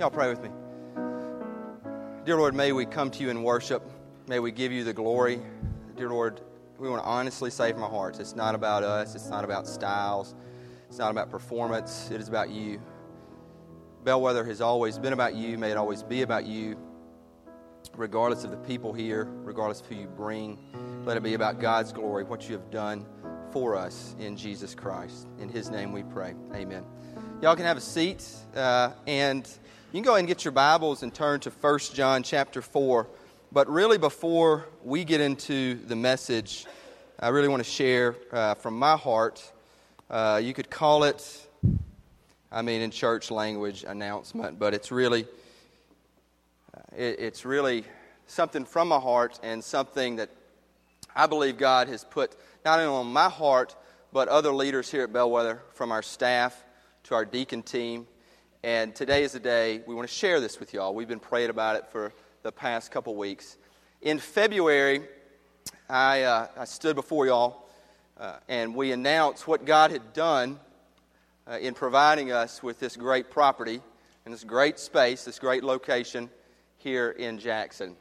Y'all pray with me. Dear Lord, may we come to you in worship. May we give you the glory. Dear Lord, we want to honestly say from our hearts it's not about us, it's not about styles, it's not about performance, it is about you. Bellwether has always been about you. May it always be about you, regardless of the people here, regardless of who you bring. Let it be about God's glory, what you have done for us in Jesus Christ. In His name we pray. Amen. Y'all can have a seat, uh, and you can go ahead and get your Bibles and turn to 1 John chapter 4. But really, before we get into the message, I really want to share uh, from my heart. Uh, you could call it I mean, in church language, announcement, but it's really, uh, it, it's really something from my heart and something that I believe God has put not only on my heart, but other leaders here at Bellwether, from our staff to our deacon team. And today is the day we want to share this with y'all. We've been praying about it for the past couple weeks. In February, I, uh, I stood before y'all uh, and we announced what God had done uh, in providing us with this great property and this great space, this great location here in Jackson.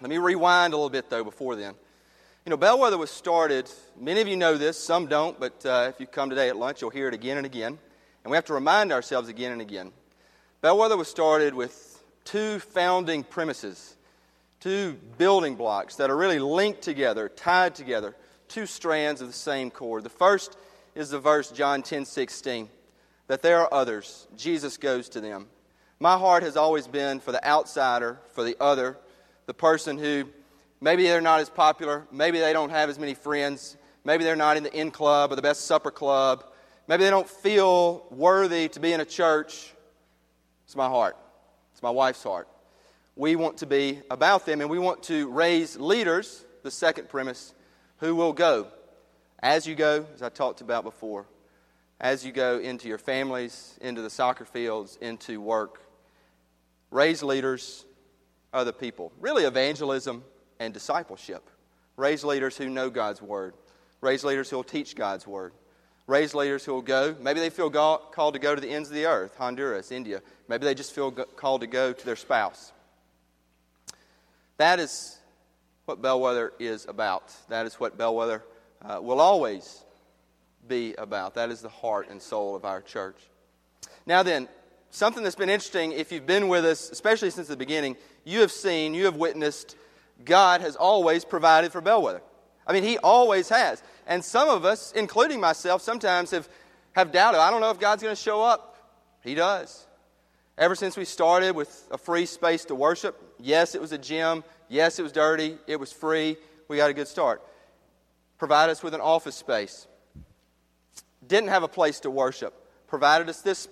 Let me rewind a little bit, though, before then. You know, Bellwether was started, many of you know this, some don't, but uh, if you come today at lunch, you'll hear it again and again. And we have to remind ourselves again and again. Bellwether was started with two founding premises, two building blocks that are really linked together, tied together, two strands of the same cord. The first is the verse John 10 16, that there are others. Jesus goes to them. My heart has always been for the outsider, for the other, the person who maybe they're not as popular, maybe they don't have as many friends, maybe they're not in the in club or the best supper club, maybe they don't feel worthy to be in a church. It's my heart, it's my wife's heart. We want to be about them and we want to raise leaders, the second premise, who will go as you go, as I talked about before, as you go into your families, into the soccer fields, into work, raise leaders, other people. Really, evangelism and discipleship. Raise leaders who know God's Word. Raise leaders who will teach God's Word. Raise leaders who will go. Maybe they feel called to go to the ends of the earth, Honduras, India. Maybe they just feel called to go to their spouse. That is what Bellwether is about. That is what Bellwether uh, will always be about. That is the heart and soul of our church. Now, then, something that's been interesting, if you've been with us, especially since the beginning, you have seen, you have witnessed, God has always provided for Bellwether. I mean, He always has. And some of us, including myself, sometimes have, have doubted. I don't know if God's going to show up. He does. Ever since we started with a free space to worship, yes, it was a gym. Yes, it was dirty. It was free. We got a good start Provide us with an office space, didn't have a place to worship, provided us this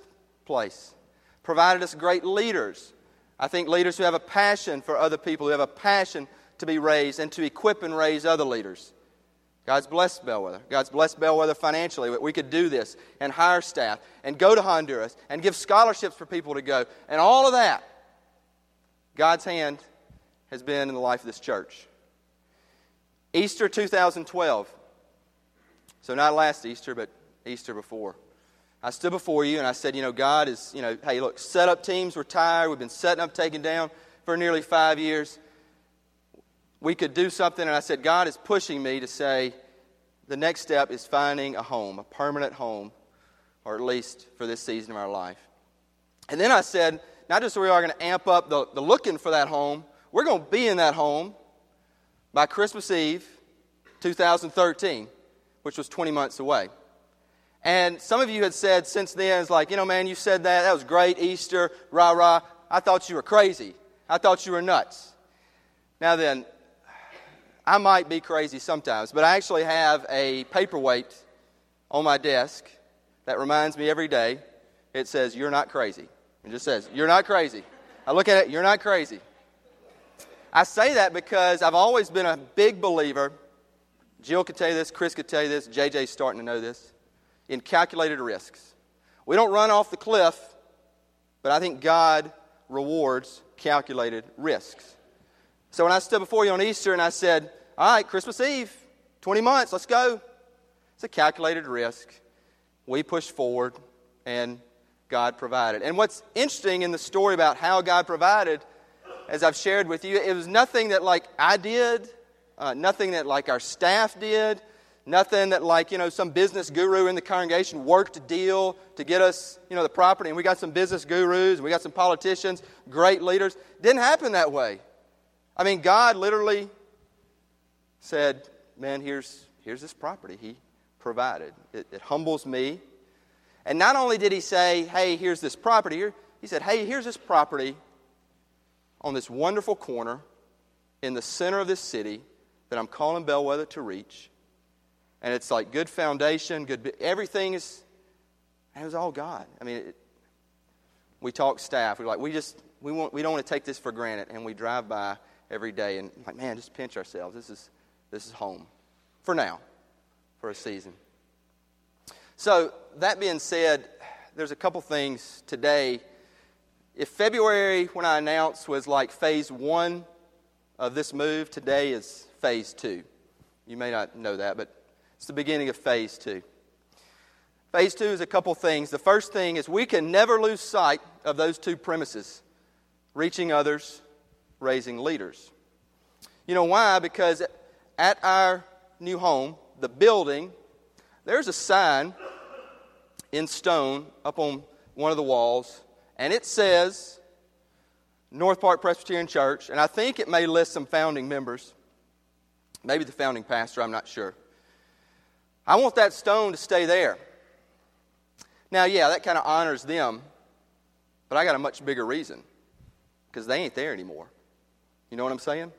place, provided us great leaders. I think leaders who have a passion for other people, who have a passion to be raised and to equip and raise other leaders. God's blessed Bellwether. God's blessed Bellwether financially. We could do this and hire staff and go to Honduras and give scholarships for people to go and all of that. God's hand has been in the life of this church. Easter 2012. So, not last Easter, but Easter before. I stood before you and I said, You know, God is, you know, hey, look, set up teams, we're tired. We've been setting up, taking down for nearly five years. We could do something. And I said, God is pushing me to say, the next step is finding a home, a permanent home, or at least for this season of our life. And then I said, not just we are going to amp up the, the looking for that home, we're going to be in that home by Christmas Eve 2013, which was 20 months away. And some of you had said since then, it's like, you know, man, you said that. That was great. Easter, rah, rah. I thought you were crazy. I thought you were nuts. Now then, I might be crazy sometimes, but I actually have a paperweight on my desk that reminds me every day. It says, You're not crazy. It just says, You're not crazy. I look at it, You're not crazy. I say that because I've always been a big believer. Jill could tell you this, Chris could tell you this, JJ's starting to know this, in calculated risks. We don't run off the cliff, but I think God rewards calculated risks. So when I stood before you on Easter and I said, All right, Christmas Eve, 20 months, let's go. It's a calculated risk. We pushed forward, and God provided. And what's interesting in the story about how God provided, as I've shared with you, it was nothing that like I did, uh, nothing that like our staff did, nothing that like you know some business guru in the congregation worked a deal to get us you know the property. And we got some business gurus, we got some politicians, great leaders. Didn't happen that way. I mean, God literally said, "Man, here's here's this property." He provided. It, it humbles me and not only did he say, hey, here's this property, he said, hey, here's this property on this wonderful corner in the center of this city that I'm calling Bellwether to reach. And it's like good foundation, good, everything is, it was all God. I mean, it, we talk staff, we're like, we just, we, want, we don't want to take this for granted. And we drive by every day and like, man, just pinch ourselves. This is, this is home for now, for a season. So, that being said, there's a couple things today. If February, when I announced, was like phase one of this move, today is phase two. You may not know that, but it's the beginning of phase two. Phase two is a couple things. The first thing is we can never lose sight of those two premises reaching others, raising leaders. You know why? Because at our new home, the building, there's a sign in stone up on one of the walls, and it says North Park Presbyterian Church, and I think it may list some founding members, maybe the founding pastor, I'm not sure. I want that stone to stay there. Now, yeah, that kind of honors them, but I got a much bigger reason because they ain't there anymore. You know what I'm saying?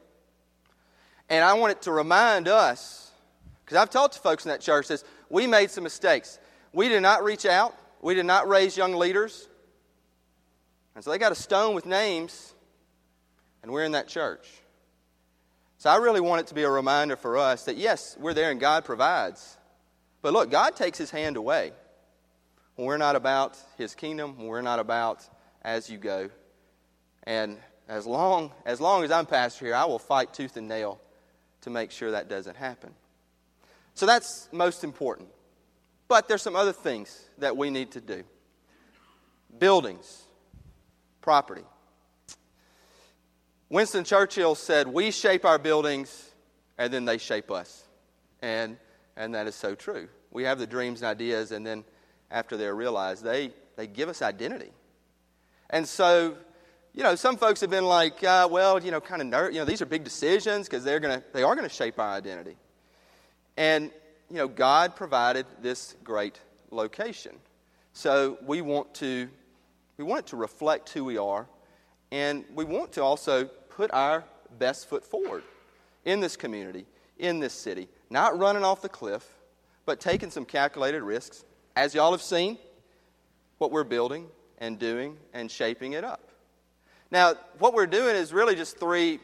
And I want it to remind us, because I've talked to folks in that church, says we made some mistakes. We did not reach out. We did not raise young leaders. And so they got a stone with names, and we're in that church. So I really want it to be a reminder for us that yes, we're there and God provides. But look, God takes his hand away when we're not about his kingdom, when we're not about as you go. And as long as long as I'm pastor here, I will fight tooth and nail to make sure that doesn't happen. So that's most important. But there's some other things that we need to do buildings, property. Winston Churchill said, We shape our buildings and then they shape us. And, and that is so true. We have the dreams and ideas, and then after they're realized, they, they give us identity. And so, you know, some folks have been like, uh, well, you know, kind of nerd, you know, these are big decisions because they're to, they are to shape our identity. And you know, God provided this great location. So we want to we want it to reflect who we are, and we want to also put our best foot forward in this community, in this city. Not running off the cliff, but taking some calculated risks. As y'all have seen, what we're building and doing and shaping it up. Now, what we're doing is really just three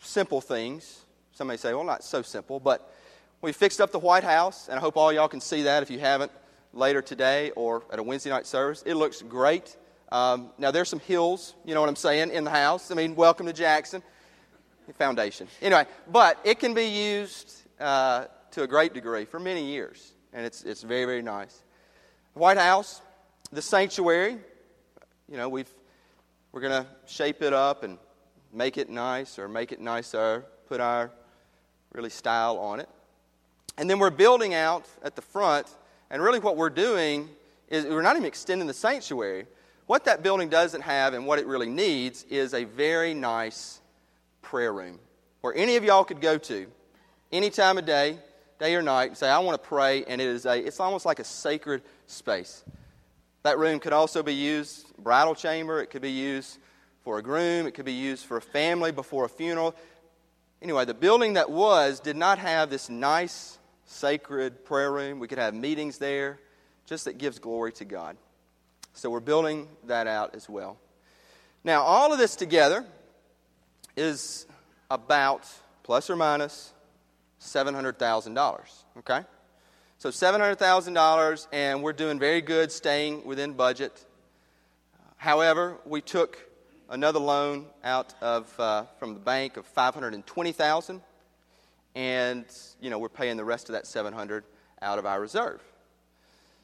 simple things. Some may say, well, not so simple, but we fixed up the White House, and I hope all y'all can see that if you haven't later today or at a Wednesday night service. It looks great. Um, now, there's some hills, you know what I'm saying, in the house. I mean, welcome to Jackson. Foundation. Anyway, but it can be used uh, to a great degree for many years, and it's, it's very, very nice. White House, the sanctuary, you know, we've, we're going to shape it up and make it nice or make it nicer, put our really style on it. And then we're building out at the front, and really what we're doing is we're not even extending the sanctuary. What that building doesn't have and what it really needs is a very nice prayer room where any of y'all could go to any time of day, day or night, and say, I want to pray, and it is a, it's almost like a sacred space. That room could also be used, bridal chamber, it could be used for a groom, it could be used for a family before a funeral. Anyway, the building that was did not have this nice sacred prayer room. We could have meetings there, just that gives glory to God. So we're building that out as well. Now, all of this together is about plus or minus $700,000. Okay? So $700,000, and we're doing very good staying within budget. However, we took another loan out of, uh, from the bank of 520000 and you know we're paying the rest of that 700 out of our reserve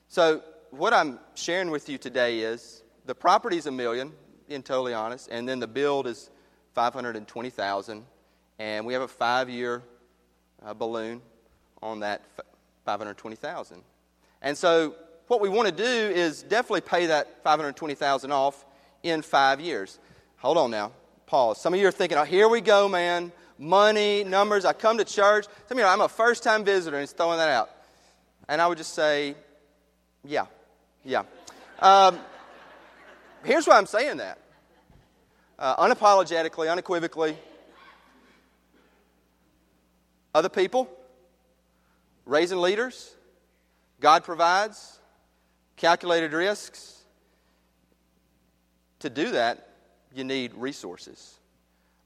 so what I'm sharing with you today is the property's a million, being totally honest, and then the build is 520,000, and we have a five-year uh, balloon on that 520,000. And so what we want to do is definitely pay that 520,000 off in 5 years. Hold on now. Pause. Some of you are thinking, "Oh, here we go, man. Money, numbers. I come to church. Some of you, know, I'm a first-time visitor and he's throwing that out." And I would just say, "Yeah. Yeah." Um, here's why I'm saying that. Uh, unapologetically, unequivocally, other people, raising leaders, God provides, calculated risks. To do that, you need resources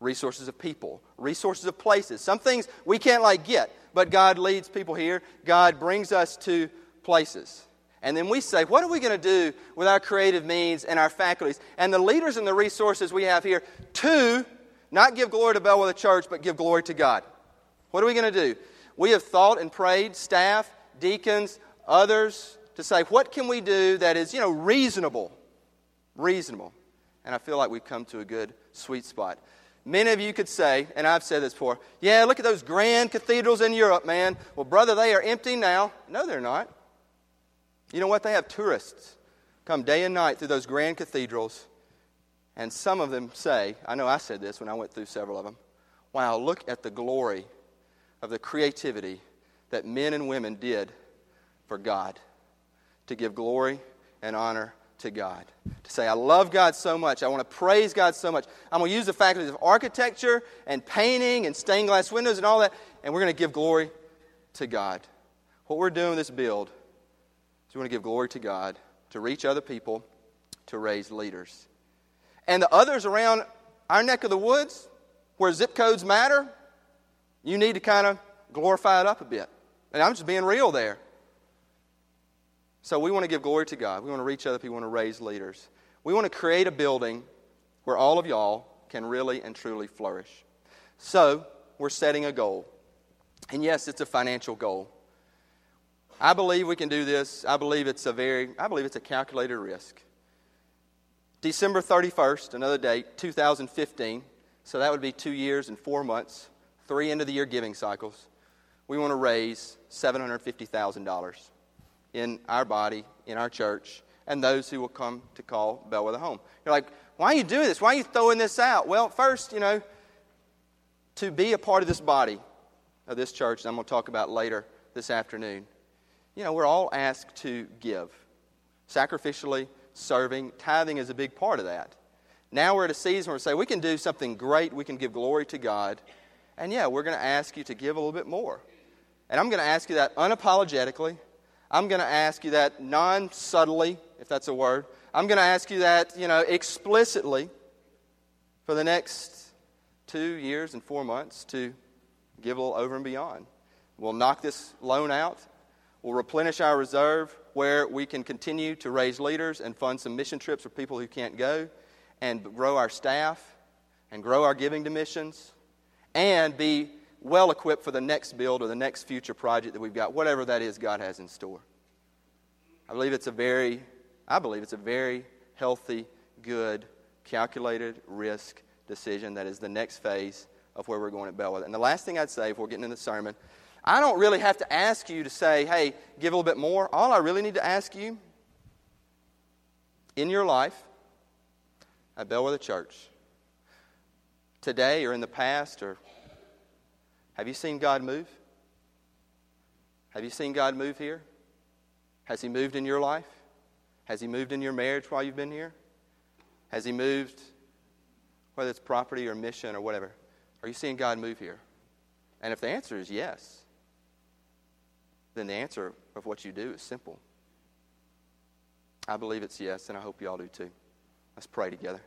resources of people, resources of places. Some things we can't like get, but God leads people here. God brings us to places. And then we say, what are we going to do with our creative means and our faculties and the leaders and the resources we have here to not give glory to Bellwether Church, but give glory to God? What are we going to do? We have thought and prayed, staff, deacons, others, to say, what can we do that is, you know, reasonable? Reasonable. And I feel like we've come to a good sweet spot. Many of you could say, and I've said this before, yeah, look at those grand cathedrals in Europe, man. Well, brother, they are empty now. No, they're not. You know what? They have tourists come day and night through those grand cathedrals. And some of them say, I know I said this when I went through several of them, wow, look at the glory of the creativity that men and women did for God to give glory and honor to God. To say, I love God so much. I want to praise God so much. I'm going to use the faculties of architecture and painting and stained glass windows and all that, and we're going to give glory to God. What we're doing this build is we want to give glory to God, to reach other people, to raise leaders. And the others around our neck of the woods, where zip codes matter, you need to kind of glorify it up a bit. And I'm just being real there. So we want to give glory to God. We want to reach other people. We want to raise leaders. We want to create a building where all of y'all can really and truly flourish. So we're setting a goal. And yes, it's a financial goal. I believe we can do this. I believe it's a very, I believe it's a calculated risk. December 31st, another date, 2015. So that would be two years and four months three end of the year giving cycles, we want to raise $750,000 in our body, in our church, and those who will come to call Bellwether home. You're like, why are you doing this? Why are you throwing this out? Well, first, you know, to be a part of this body of this church, I'm going to talk about later this afternoon, you know, we're all asked to give sacrificially, serving. Tithing is a big part of that. Now we're at a season where we say we can do something great, we can give glory to God and yeah, we're going to ask you to give a little bit more. And I'm going to ask you that unapologetically. I'm going to ask you that non subtly, if that's a word. I'm going to ask you that, you know, explicitly for the next two years and four months to give a little over and beyond. We'll knock this loan out. We'll replenish our reserve where we can continue to raise leaders and fund some mission trips for people who can't go and grow our staff and grow our giving to missions and be well equipped for the next build or the next future project that we've got, whatever that is God has in store. I believe it's a very, I believe it's a very healthy, good, calculated risk decision that is the next phase of where we're going at Bellwether. And the last thing I'd say before getting into the sermon, I don't really have to ask you to say, hey, give a little bit more. All I really need to ask you in your life at Bellwether Church, today or in the past or have you seen God move? Have you seen God move here? Has He moved in your life? Has He moved in your marriage while you've been here? Has He moved, whether it's property or mission or whatever? Are you seeing God move here? And if the answer is yes, then the answer of what you do is simple. I believe it's yes, and I hope you all do too. Let's pray together.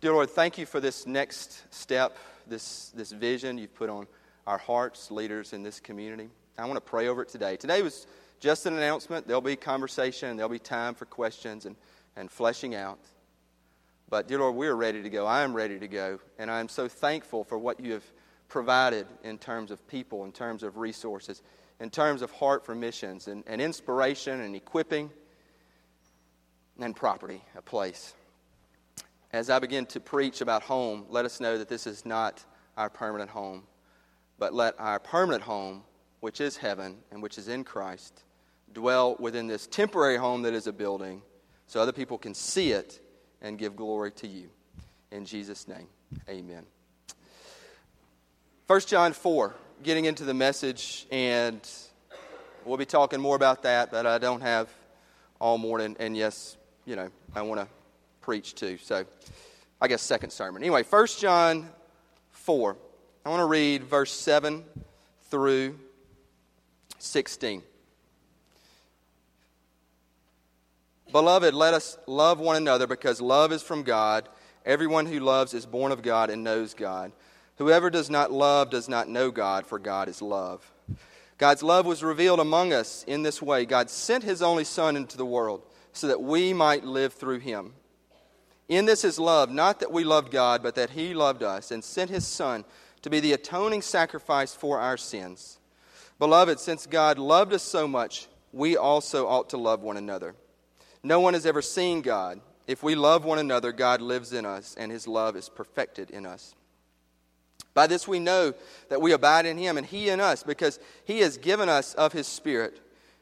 Dear Lord, thank you for this next step, this, this vision you've put on our hearts, leaders in this community. I want to pray over it today. Today was just an announcement. There'll be conversation, there'll be time for questions and, and fleshing out. But, dear Lord, we're ready to go. I am ready to go. And I am so thankful for what you have provided in terms of people, in terms of resources, in terms of heart for missions and, and inspiration and equipping. and property, a place. As I begin to preach about home, let us know that this is not our permanent home, but let our permanent home, which is heaven and which is in Christ, dwell within this temporary home that is a building so other people can see it and give glory to you. In Jesus' name, amen. 1 John 4, getting into the message, and we'll be talking more about that, but I don't have all morning. And yes, you know, I want to preach too. So I guess second sermon. Anyway, 1 John 4. I want to read verse 7 through 16. Beloved, let us love one another because love is from God. Everyone who loves is born of God and knows God. Whoever does not love does not know God, for God is love. God's love was revealed among us in this way God sent his only Son into the world so that we might live through him. In this is love, not that we loved God, but that he loved us and sent his Son to be the atoning sacrifice for our sins. Beloved, since God loved us so much, we also ought to love one another. No one has ever seen God. If we love one another, God lives in us, and his love is perfected in us. By this we know that we abide in him, and he in us, because he has given us of his Spirit.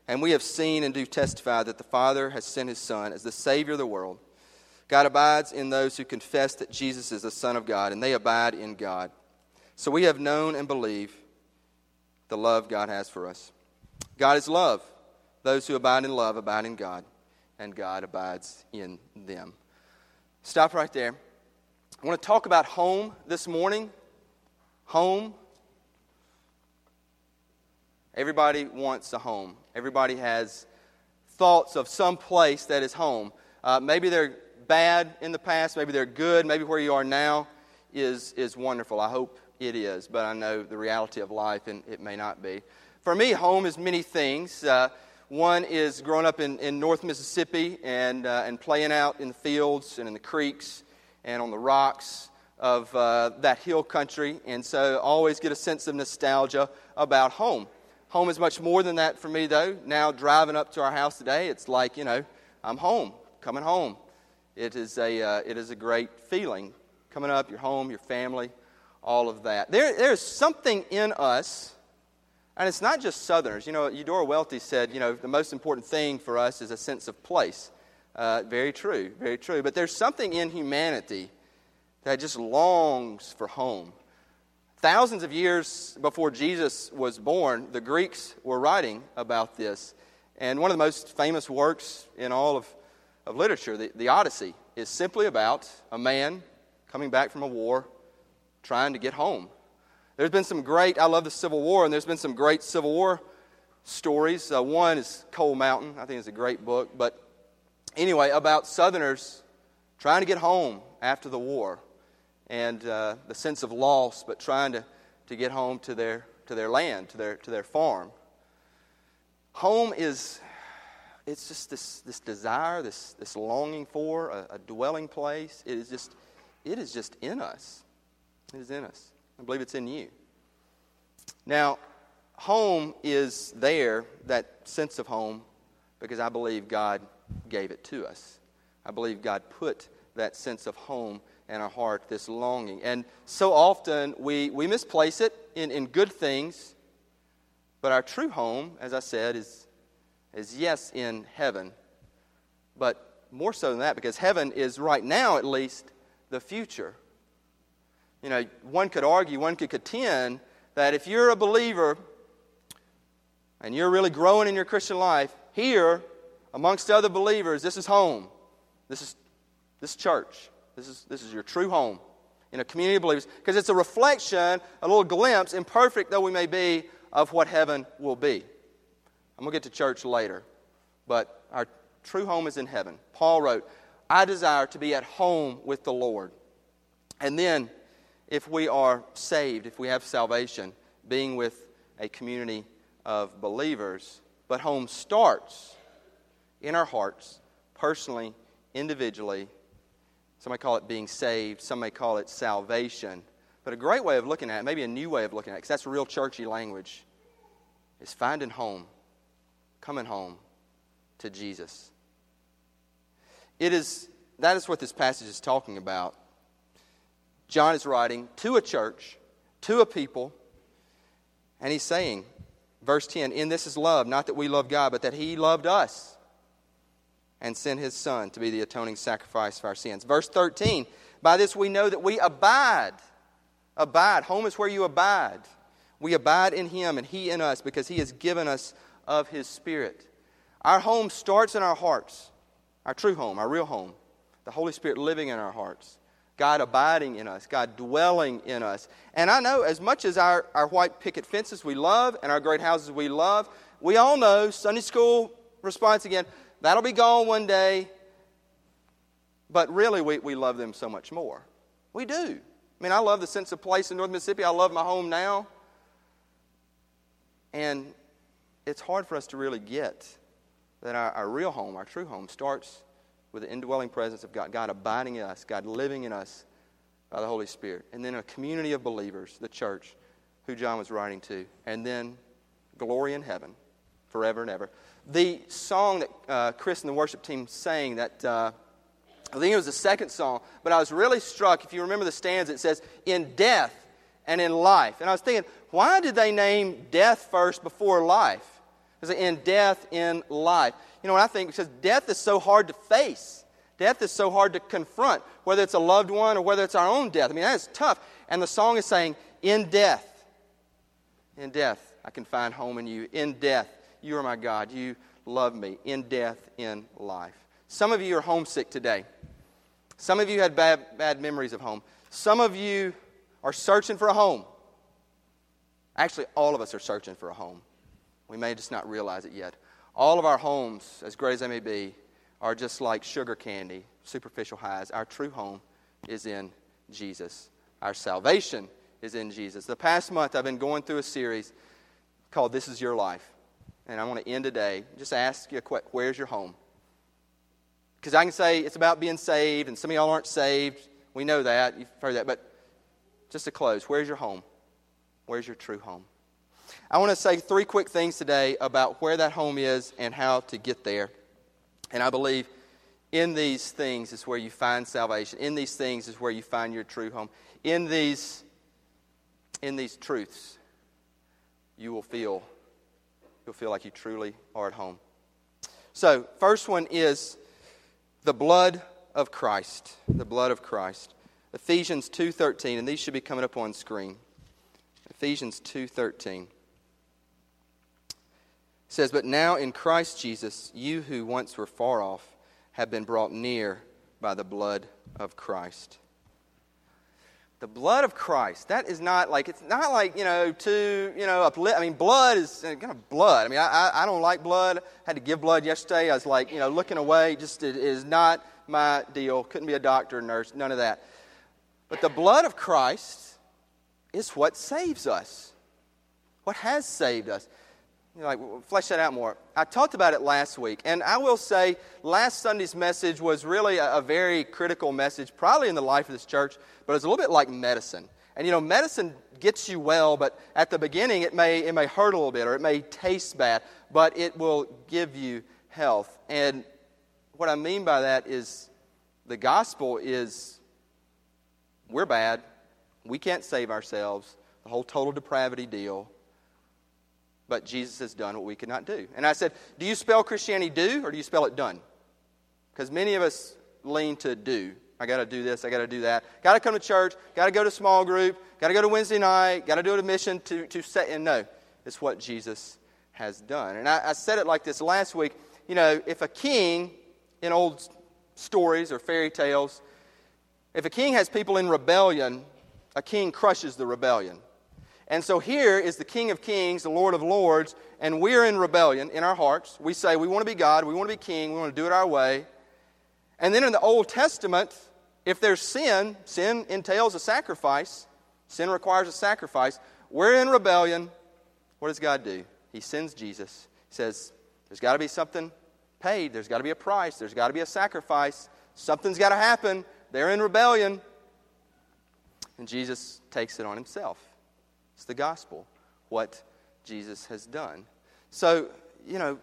And we have seen and do testify that the Father has sent his Son as the Savior of the world. God abides in those who confess that Jesus is the Son of God, and they abide in God. So we have known and believe the love God has for us. God is love. Those who abide in love abide in God and God abides in them. Stop right there. I want to talk about home this morning. Home. Everybody wants a home. Everybody has thoughts of some place that is home. Uh, maybe they're bad in the past, maybe they're good, maybe where you are now is, is wonderful. I hope it is, but I know the reality of life and it may not be. For me, home is many things. Uh, one is growing up in, in North Mississippi and, uh, and playing out in the fields and in the creeks and on the rocks of uh, that hill country. And so I always get a sense of nostalgia about home. Home is much more than that for me, though. Now, driving up to our house today, it's like, you know, I'm home, coming home. It is a, uh, it is a great feeling. Coming up, your home, your family, all of that. There, there's something in us and it's not just Southerners. You know, Eudora Welty said, you know, the most important thing for us is a sense of place. Uh, very true, very true. But there's something in humanity that just longs for home. Thousands of years before Jesus was born, the Greeks were writing about this. And one of the most famous works in all of, of literature, the, the Odyssey, is simply about a man coming back from a war trying to get home. There's been some great, I love the Civil War, and there's been some great Civil War stories. Uh, one is Cold Mountain, I think it's a great book. But anyway, about Southerners trying to get home after the war and uh, the sense of loss, but trying to, to get home to their, to their land, to their, to their farm. Home is, it's just this, this desire, this, this longing for a, a dwelling place. It is just, it is just in us. It is in us. I believe it's in you. Now, home is there, that sense of home, because I believe God gave it to us. I believe God put that sense of home in our heart, this longing. And so often we, we misplace it in, in good things, but our true home, as I said, is, is yes, in heaven, but more so than that, because heaven is right now, at least, the future you know, one could argue, one could contend that if you're a believer and you're really growing in your Christian life, here, amongst other believers, this is home. This is this church. This is, this is your true home in a community of believers because it's a reflection, a little glimpse, imperfect though we may be, of what heaven will be. I'm going to get to church later, but our true home is in heaven. Paul wrote, I desire to be at home with the Lord. And then if we are saved, if we have salvation, being with a community of believers. But home starts in our hearts, personally, individually. Some may call it being saved, some may call it salvation. But a great way of looking at it, maybe a new way of looking at it, because that's real churchy language, is finding home, coming home to Jesus. it is, that is what this passage is talking about. John is writing to a church, to a people, and he's saying, verse 10, In this is love, not that we love God, but that he loved us and sent his Son to be the atoning sacrifice for our sins. Verse 13, By this we know that we abide. Abide. Home is where you abide. We abide in him and he in us because he has given us of his Spirit. Our home starts in our hearts, our true home, our real home. The Holy Spirit living in our hearts. God abiding in us, God dwelling in us. And I know as much as our, our white picket fences we love and our great houses we love, we all know, Sunday school response again, that'll be gone one day. But really, we, we love them so much more. We do. I mean, I love the sense of place in North Mississippi. I love my home now. And it's hard for us to really get that our, our real home, our true home, starts with the indwelling presence of God, God abiding in us, God living in us by the Holy Spirit. And then a community of believers, the church, who John was writing to. And then glory in heaven forever and ever. The song that uh, Chris and the worship team sang, that uh, I think it was the second song, but I was really struck. If you remember the stanza, it says, In death and in life. And I was thinking, why did they name death first before life? In death, in life. You know what I think? Because death is so hard to face. Death is so hard to confront, whether it's a loved one or whether it's our own death. I mean, that is tough. And the song is saying, In death, in death, I can find home in you. In death, you are my God. You love me. In death, in life. Some of you are homesick today. Some of you had bad, bad memories of home. Some of you are searching for a home. Actually, all of us are searching for a home. We may just not realize it yet. All of our homes, as great as they may be, are just like sugar candy, superficial highs. Our true home is in Jesus. Our salvation is in Jesus. The past month, I've been going through a series called This Is Your Life. And I want to end today. Just ask you a Where's your home? Because I can say it's about being saved, and some of y'all aren't saved. We know that. You've heard that. But just to close, where's your home? Where's your true home? I want to say three quick things today about where that home is and how to get there. And I believe in these things is where you find salvation. In these things is where you find your true home. In these, in these truths, you will feel you'll feel like you truly are at home. So, first one is the blood of Christ. The blood of Christ. Ephesians 2:13 and these should be coming up on screen. Ephesians 2:13 says, But now in Christ Jesus, you who once were far off have been brought near by the blood of Christ. The blood of Christ. That is not like, it's not like, you know, to, you know, uplift. I mean, blood is kind of blood. I mean, I, I don't like blood. I had to give blood yesterday. I was like, you know, looking away. Just, it is not my deal. Couldn't be a doctor, nurse, none of that. But the blood of Christ is what saves us, what has saved us you know, like flesh that out more. I talked about it last week, and I will say last Sunday's message was really a, a, very critical message, probably in the life of this church, but it's a little bit like medicine. And you know, medicine gets you well, but at the beginning it may it may hurt a little bit or it may taste bad, but it will give you health. And what I mean by that is the gospel is we're bad, we can't save ourselves, the whole total depravity deal but Jesus has done what we could not do. And I said, Do you spell Christianity do or do you spell it done? Because many of us lean to do. I got to do this, I got to do that. Got to come to church, got to go to small group, got to go to Wednesday night, got to do a mission to, to set. And no, it's what Jesus has done. And I, I said it like this last week. You know, if a king in old stories or fairy tales, if a king has people in rebellion, a king crushes the rebellion. And so here is the King of Kings, the Lord of Lords, and we're in rebellion in our hearts. We say we want to be God, we want to be king, we want to do it our way. And then in the Old Testament, if there's sin, sin entails a sacrifice. Sin requires a sacrifice. We're in rebellion. What does God do? He sends Jesus. He says, There's got to be something paid. There's got to be a price. There's got to be a sacrifice. Something's got to happen. They're in rebellion. And Jesus takes it on himself. It's the gospel, what Jesus has done. So, you know,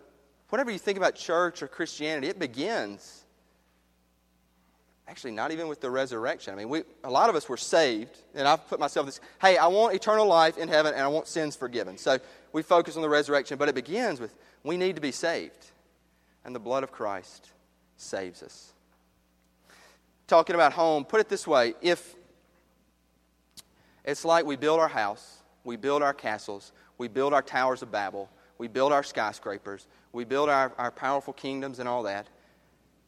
whenever you think about church or Christianity, it begins actually not even with the resurrection. I mean, we, a lot of us were saved, and I've put myself this hey, I want eternal life in heaven and I want sins forgiven. So we focus on the resurrection, but it begins with we need to be saved, and the blood of Christ saves us. Talking about home, put it this way if it's like we build our house, we build our castles, we build our towers of Babel, we build our skyscrapers, we build our, our powerful kingdoms and all that,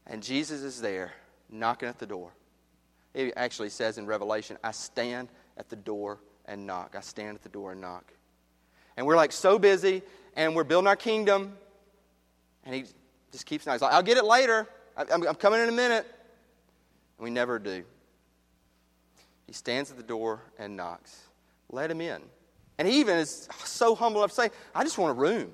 and Jesus is there knocking at the door. It actually says in Revelation, I stand at the door and knock. I stand at the door and knock. And we're like so busy and we're building our kingdom. And he just keeps knocking. He's like, I'll get it later. I'm, I'm coming in a minute. And we never do. He stands at the door and knocks. Let him in. And he even is so humble enough to say, I just want a room.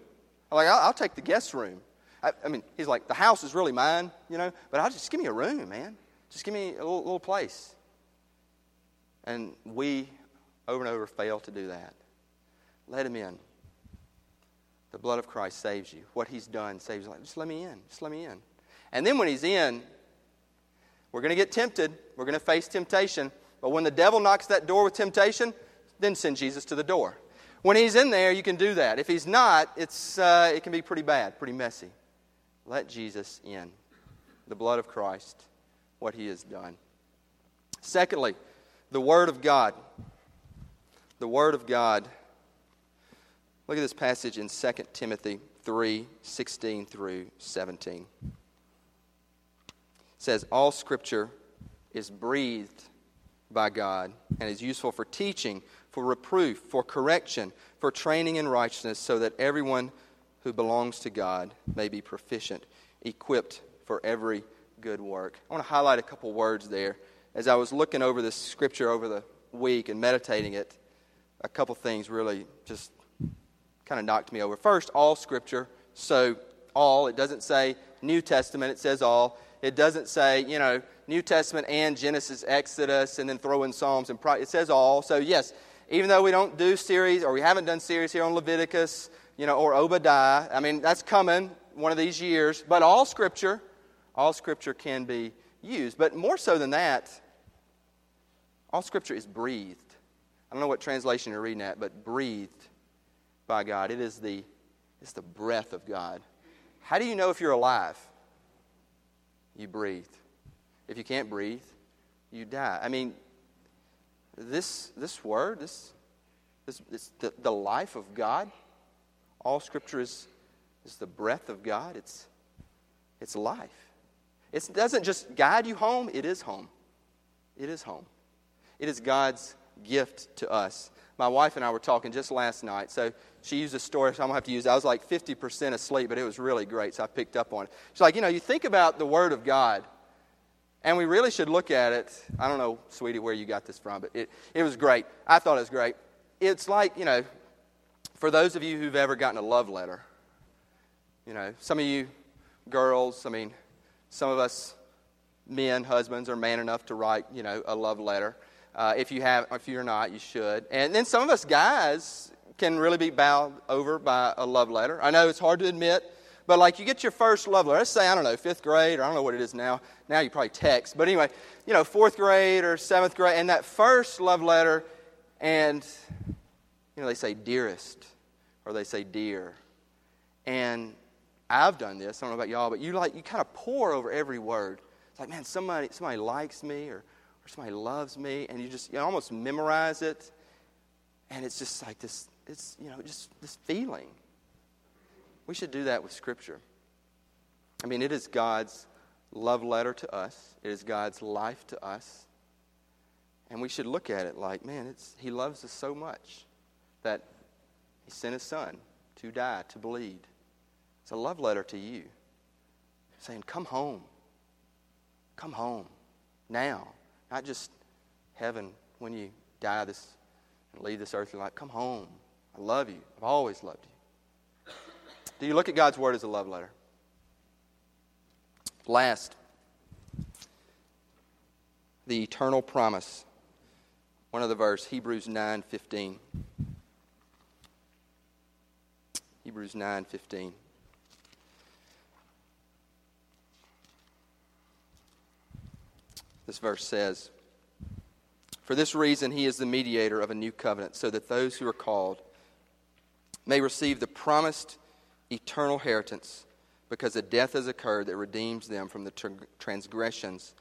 I'm like, I'll, I'll take the guest room. I, I, mean, he's like, the house is really mine, you know, but I'll just give me a room, man. Just give me a little, little place. And we, over and over, fail to do that. Let him in. The blood of Christ saves you. What he's done saves you. Just let me in. Just let me in. And then when he's in, we're going to get tempted. We're going to face temptation. But when the devil knocks that door with temptation, then send Jesus to the door. When he's in there, you can do that. If he's not, it's, uh, it can be pretty bad, pretty messy. Let Jesus in. The blood of Christ, what he has done. Secondly, the Word of God. The Word of God. Look at this passage in 2 Timothy 3 16 through 17. It says, All Scripture is breathed by God and is useful for teaching, for reproof, for correction, for training in righteousness, so that everyone who belongs to God may be proficient, equipped for every good work. I want to highlight a couple words there. As I was looking over this scripture over the week and meditating it, a couple things really just kind of knocked me over. First, all scripture. So, all, it doesn't say New Testament, it says all. It doesn't say, you know, New Testament and Genesis, Exodus, and then throw in Psalms and Pro- it says all. So yes, even though we don't do series or we haven't done series here on Leviticus, you know, or Obadiah, I mean that's coming one of these years. But all Scripture, all Scripture can be used. But more so than that, all Scripture is breathed. I don't know what translation you're reading at, but breathed by God. It is the it's the breath of God. How do you know if you're alive? You breathe. If you can't breathe, you die. I mean, this, this word, this, this, this the, the life of God, all Scripture is, is the breath of God. It's, it's life. It doesn't just guide you home, it is home. It is home. It is God's gift to us. My wife and I were talking just last night. So she used a story, so I'm going to have to use it. I was like 50% asleep, but it was really great, so I picked up on it. She's like, you know, you think about the Word of God and we really should look at it. I don't know, sweetie, where you got this from, but it, it was great. I thought it was great. It's like, you know, for those of you who've ever gotten a love letter, you know, some of you girls, I mean, some of us men, husbands, are man enough to write, you know, a love letter. Uh, if you have, if you're not, you should. And then some of us guys can really be bowed over by a love letter. I know it's hard to admit. But like you get your first love letter, let's say, I don't know, fifth grade, or I don't know what it is now. Now you probably text. But anyway, you know, fourth grade or seventh grade, and that first love letter, and, you know, they say dearest, or they say dear. And I've done this, I don't know about y'all, but you like, you kind of pore over every word. It's like, man, somebody, somebody likes me, or, or somebody loves me, and you just, you almost memorize it. And it's just like this, it's, you know, just this feeling. We should do that with Scripture. I mean, it is God's love letter to us, it is God's life to us. And we should look at it like, man, it's, He loves us so much that He sent His Son to die, to bleed. It's a love letter to you saying, Come home. Come home now. Not just heaven when you die this and leave this earthly life. Come home. I love you. I've always loved you. Do you look at God's Word as a love letter? Last, the eternal promise. One of the verse, Hebrews 9:15. Hebrews 9:15. This verse says, For this reason, he is the mediator of a new covenant, so that those who are called may receive the promised eternal inheritance, because a death has occurred that redeems them from the transgressions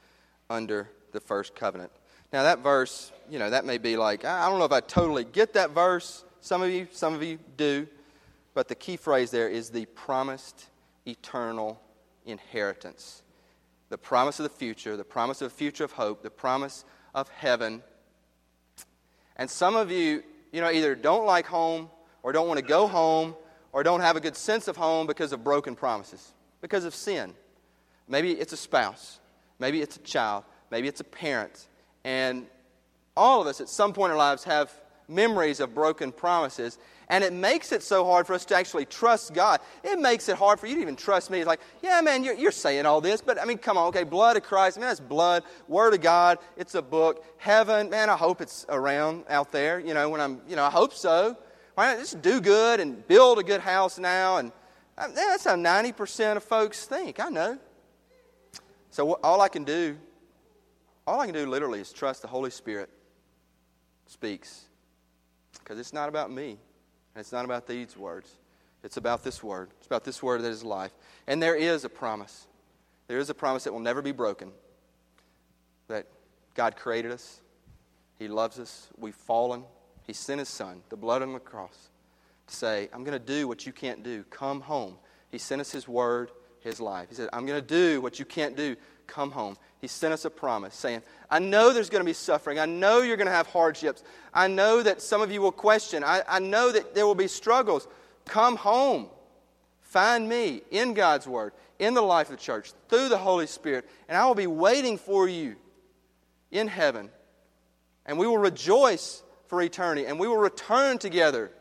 under the first covenant. Now, that verse, you know, that may be like, I don't know if I totally get that verse. Some of you, some of you do. But the key phrase there is the promised eternal inheritance. The promise of the future, the promise of a future of hope, the promise of heaven. And some of you, you know, either don't like home or don't want to go home or don't have a good sense of home because of broken promises, because of sin. Maybe it's a spouse, maybe it's a child, maybe it's a parent. And all of us at some point in our lives have memories of broken promises. And it makes it so hard for us to actually trust God. It makes it hard for you to even trust me. It's like, yeah, man, you're, you're saying all this, but I mean, come on, okay, blood of Christ, I that's blood, Word of God, it's a book. Heaven, man, I hope it's around out there, you know, when I'm, you know, I hope so. Why not just do good and build a good house now? And uh, that's how 90% of folks think. I know. So all I can do, all I can do literally is trust the Holy Spirit speaks. Because it's not about me. And it's not about these words. It's about this word. It's about this word that is life. And there is a promise. There is a promise that will never be broken. That God created us. He loves us. We've fallen. He sent His Son, the blood on the cross, to say, I'm going to do what you can't do. Come home. He sent us His word, His life. He said, I'm going to do what you can't do. Come home. He sent us a promise saying, I know there's going to be suffering. I know you're going to have hardships. I know that some of you will question. I, I know that there will be struggles. Come home. Find me in God's Word, in the life of the church, through the Holy Spirit, and I will be waiting for you in heaven. And we will rejoice for eternity, and we will return together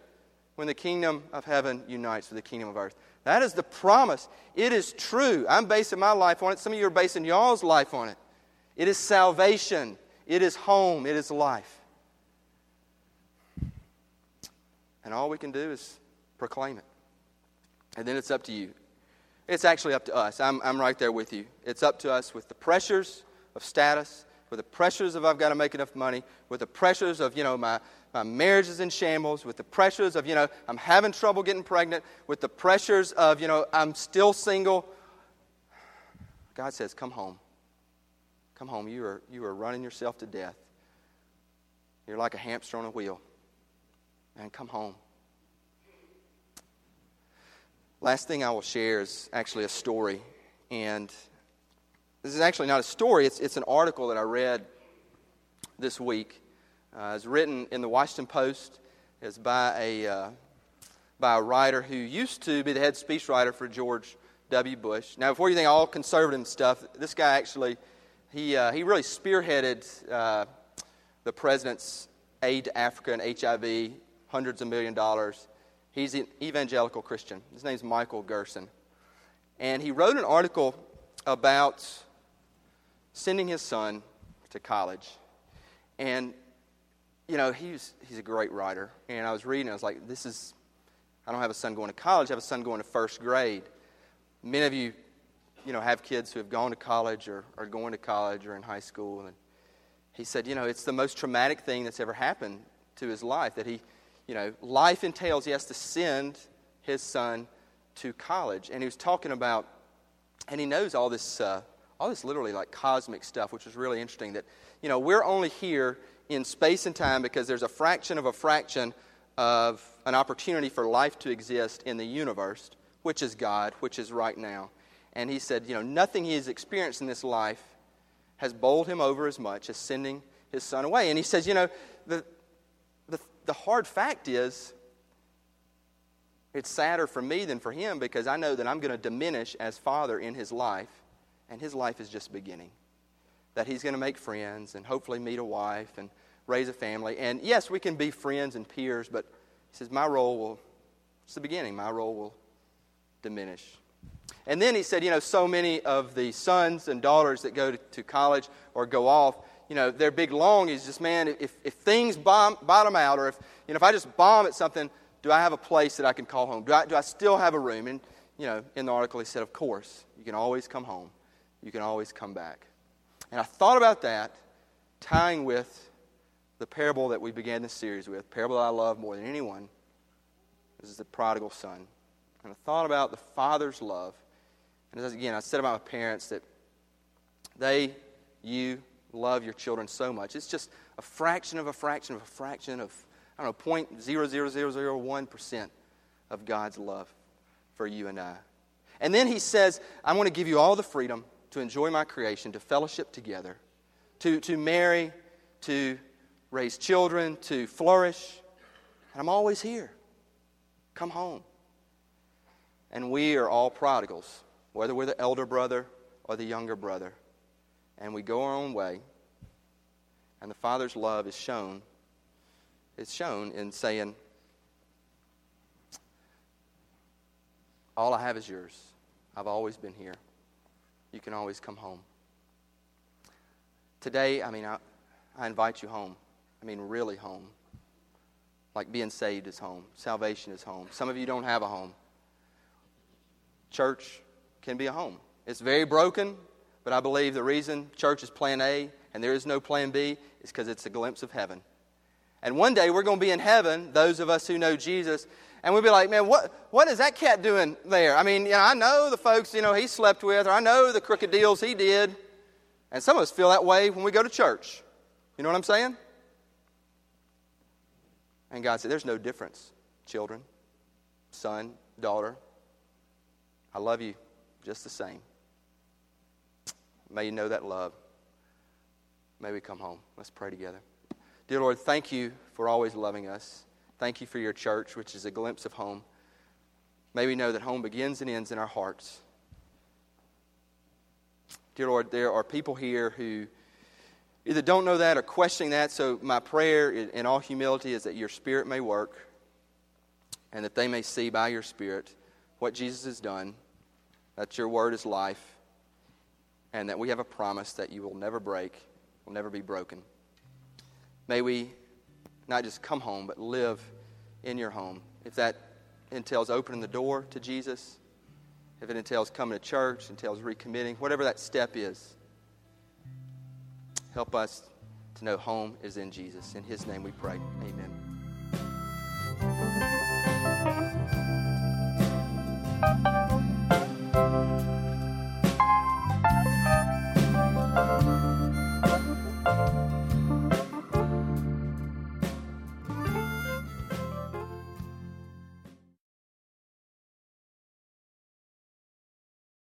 when the kingdom of heaven unites with the kingdom of earth. That is the promise. It is true. I'm basing my life on it. Some of you are basing y'all's life on it. It is salvation, it is home, it is life. And all we can do is proclaim it. And then it's up to you. It's actually up to us. I'm, I'm right there with you. It's up to us with the pressures of status, with the pressures of I've got to make enough money, with the pressures of, you know, my, my marriage is in shambles, with the pressures of, you know, I'm having trouble getting pregnant, with the pressures of, you know, I'm still single. God says, Come home. Come home. You are, you are running yourself to death. You're like a hamster on a wheel. And come home. Last thing I will share is actually a story. And this is actually not a story, it's, it's an article that I read this week. Uh, it's written in the Washington Post. It's by a, uh, by a writer who used to be the head speechwriter for George W. Bush. Now, before you think all conservative stuff, this guy actually, he, uh, he really spearheaded uh, the president's aid to Africa and HIV, hundreds of million dollars. He's an evangelical Christian. His name's Michael Gerson. And he wrote an article about sending his son to college. And you know, he's, he's a great writer. And I was reading, I was like, this is, I don't have a son going to college, I have a son going to first grade. Many of you, you know, have kids who have gone to college or are going to college or in high school. And he said, you know, it's the most traumatic thing that's ever happened to his life that he, you know, life entails he has to send his son to college. And he was talking about, and he knows all this, uh, all this literally like cosmic stuff, which was really interesting that, you know, we're only here in space and time because there's a fraction of a fraction of an opportunity for life to exist in the universe, which is God, which is right now. And he said, you know, nothing he has experienced in this life has bowled him over as much as sending his son away. And he says, you know, the, the, the hard fact is, it's sadder for me than for him because I know that I'm going to diminish as father in his life, and his life is just beginning. That he's going to make friends and hopefully meet a wife and raise a family. And yes, we can be friends and peers, but he says, my role will, it's the beginning, my role will diminish. And then he said, you know, so many of the sons and daughters that go to, college or go off, you know, their big long is just, man, if, if things bomb, bottom out, or if, you know, if I just bomb at something, do I have a place that I can call home? Do I, do I still have a room? And, you know, in the article he said, of course, you can always come home. You can always come back. And I thought about that, tying with the parable that we began this series with, parable that I love more than anyone. This is the prodigal son. And I thought about the father's love. And as again, I said about my parents that they, you, love your children so much. It's just a fraction of a fraction of a fraction of, I don't know, 0.00001% of God's love for you and I. And then he says, I'm going to give you all the freedom to enjoy my creation, to fellowship together, to, to marry, to raise children, to flourish. And I'm always here. Come home. And we are all prodigals, whether we're the elder brother or the younger brother. And we go our own way. And the Father's love is shown. It's shown in saying, All I have is yours. I've always been here. You can always come home. Today, I mean, I, I invite you home. I mean, really home. Like being saved is home, salvation is home. Some of you don't have a home. Church can be a home. It's very broken, but I believe the reason church is plan A and there is no plan B is because it's a glimpse of heaven. And one day we're going to be in heaven, those of us who know Jesus, and we'd be like, man, what, what is that cat doing there? I mean, you know, I know the folks, you know, he slept with, or I know the crooked deals he did. And some of us feel that way when we go to church. You know what I'm saying? And God said, there's no difference, children, son, daughter. I love you just the same. May you know that love. May we come home. Let's pray together. Dear Lord, thank you for always loving us. Thank you for your church, which is a glimpse of home. May we know that home begins and ends in our hearts. Dear Lord, there are people here who either don't know that or questioning that. So, my prayer in all humility is that your Spirit may work and that they may see by your Spirit what Jesus has done, that your word is life, and that we have a promise that you will never break, will never be broken. May we not just come home, but live in your home. If that entails opening the door to Jesus, if it entails coming to church, entails recommitting, whatever that step is, help us to know home is in Jesus. In His name we pray. Amen.